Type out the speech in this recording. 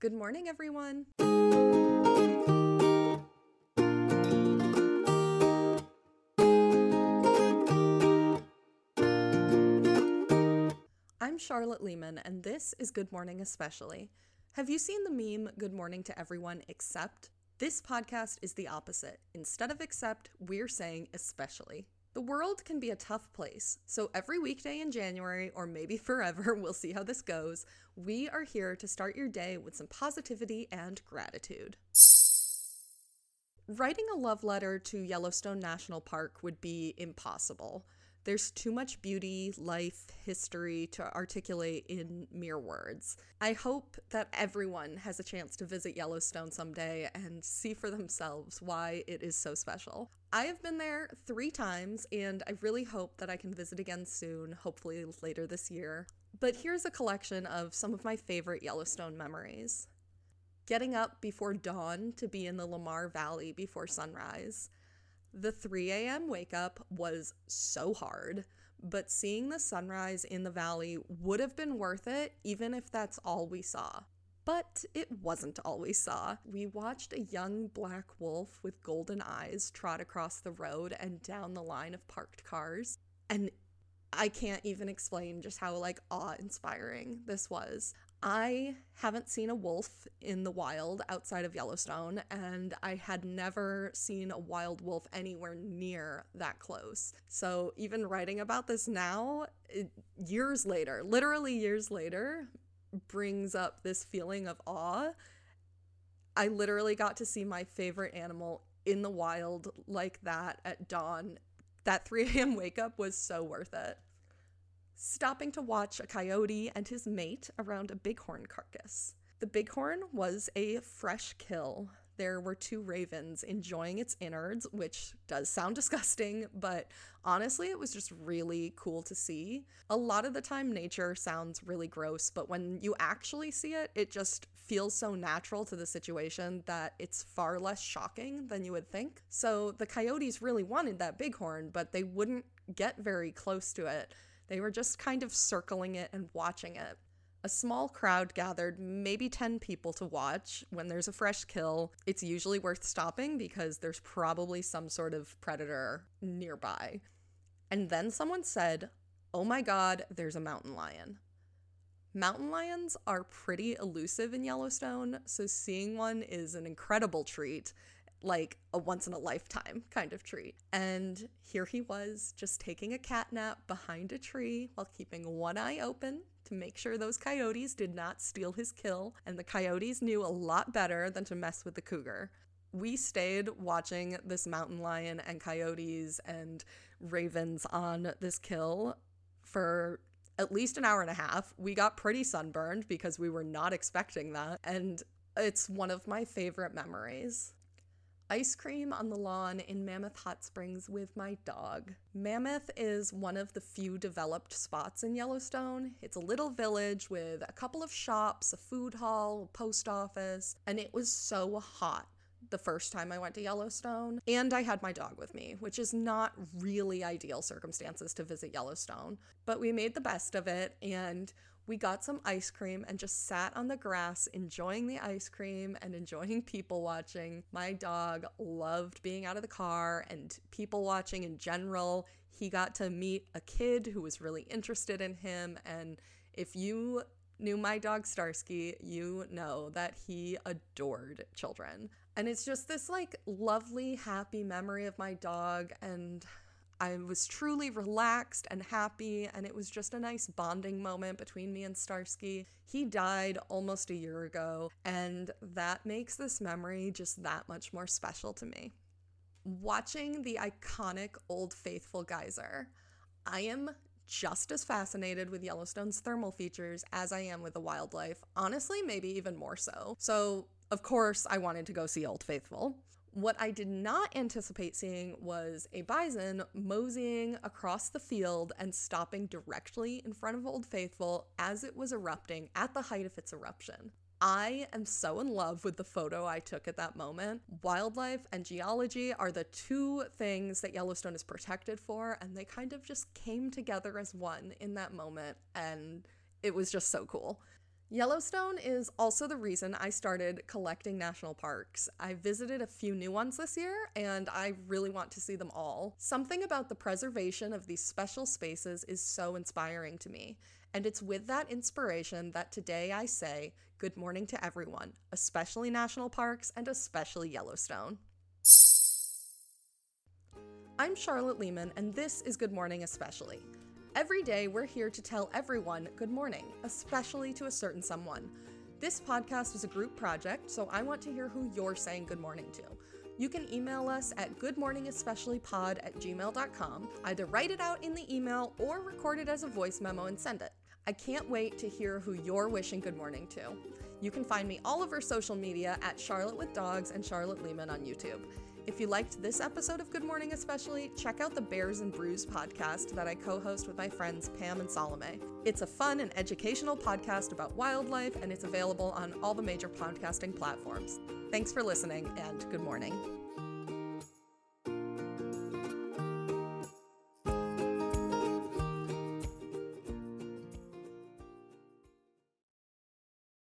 Good morning, everyone. I'm Charlotte Lehman, and this is Good Morning Especially. Have you seen the meme Good Morning to Everyone Except? This podcast is the opposite. Instead of except, we're saying especially. The world can be a tough place, so every weekday in January, or maybe forever, we'll see how this goes, we are here to start your day with some positivity and gratitude. Writing a love letter to Yellowstone National Park would be impossible. There's too much beauty, life, history to articulate in mere words. I hope that everyone has a chance to visit Yellowstone someday and see for themselves why it is so special. I have been there three times and I really hope that I can visit again soon, hopefully later this year. But here's a collection of some of my favorite Yellowstone memories. Getting up before dawn to be in the Lamar Valley before sunrise the 3 a.m. wake up was so hard, but seeing the sunrise in the valley would have been worth it, even if that's all we saw. But it wasn't all we saw. We watched a young black wolf with golden eyes trot across the road and down the line of parked cars. And I can't even explain just how like awe inspiring this was. I haven't seen a wolf in the wild outside of Yellowstone, and I had never seen a wild wolf anywhere near that close. So, even writing about this now, it, years later, literally years later, brings up this feeling of awe. I literally got to see my favorite animal in the wild like that at dawn. That 3 a.m. wake up was so worth it stopping to watch a coyote and his mate around a bighorn carcass. The bighorn was a fresh kill. There were two ravens enjoying its innards, which does sound disgusting, but honestly, it was just really cool to see. A lot of the time, nature sounds really gross, but when you actually see it, it just feels so natural to the situation that it's far less shocking than you would think. So the coyotes really wanted that bighorn, but they wouldn't get very close to it they were just kind of circling it and watching it. A small crowd gathered, maybe 10 people to watch. When there's a fresh kill, it's usually worth stopping because there's probably some sort of predator nearby. And then someone said, Oh my god, there's a mountain lion. Mountain lions are pretty elusive in Yellowstone, so seeing one is an incredible treat like a once in a lifetime kind of treat. And here he was, just taking a cat nap behind a tree while keeping one eye open to make sure those coyotes did not steal his kill. And the coyotes knew a lot better than to mess with the cougar. We stayed watching this mountain lion and coyotes and ravens on this kill for at least an hour and a half. We got pretty sunburned because we were not expecting that. And it's one of my favorite memories ice cream on the lawn in Mammoth Hot Springs with my dog. Mammoth is one of the few developed spots in Yellowstone. It's a little village with a couple of shops, a food hall, a post office, and it was so hot the first time I went to Yellowstone. And I had my dog with me, which is not really ideal circumstances to visit Yellowstone. But we made the best of it and we got some ice cream and just sat on the grass enjoying the ice cream and enjoying people watching. My dog loved being out of the car and people watching in general. He got to meet a kid who was really interested in him. And if you knew my dog Starsky, you know that he adored children. And it's just this like lovely, happy memory of my dog. And I was truly relaxed and happy, and it was just a nice bonding moment between me and Starsky. He died almost a year ago, and that makes this memory just that much more special to me. Watching the iconic Old Faithful geyser, I am just as fascinated with Yellowstone's thermal features as I am with the wildlife, honestly, maybe even more so. So, of course, I wanted to go see Old Faithful. What I did not anticipate seeing was a bison moseying across the field and stopping directly in front of Old Faithful as it was erupting at the height of its eruption. I am so in love with the photo I took at that moment. Wildlife and geology are the two things that Yellowstone is protected for, and they kind of just came together as one in that moment, and it was just so cool. Yellowstone is also the reason I started collecting national parks. I visited a few new ones this year, and I really want to see them all. Something about the preservation of these special spaces is so inspiring to me, and it's with that inspiration that today I say good morning to everyone, especially national parks and especially Yellowstone. I'm Charlotte Lehman, and this is Good Morning Especially. Every day, we're here to tell everyone good morning, especially to a certain someone. This podcast is a group project, so I want to hear who you're saying good morning to. You can email us at goodmorningespeciallypod at gmail.com. Either write it out in the email or record it as a voice memo and send it. I can't wait to hear who you're wishing good morning to. You can find me all over social media at Charlotte with Dogs and Charlotte Lehman on YouTube. If you liked this episode of Good Morning Especially, check out the Bears and Brews podcast that I co host with my friends Pam and Salome. It's a fun and educational podcast about wildlife, and it's available on all the major podcasting platforms. Thanks for listening, and good morning.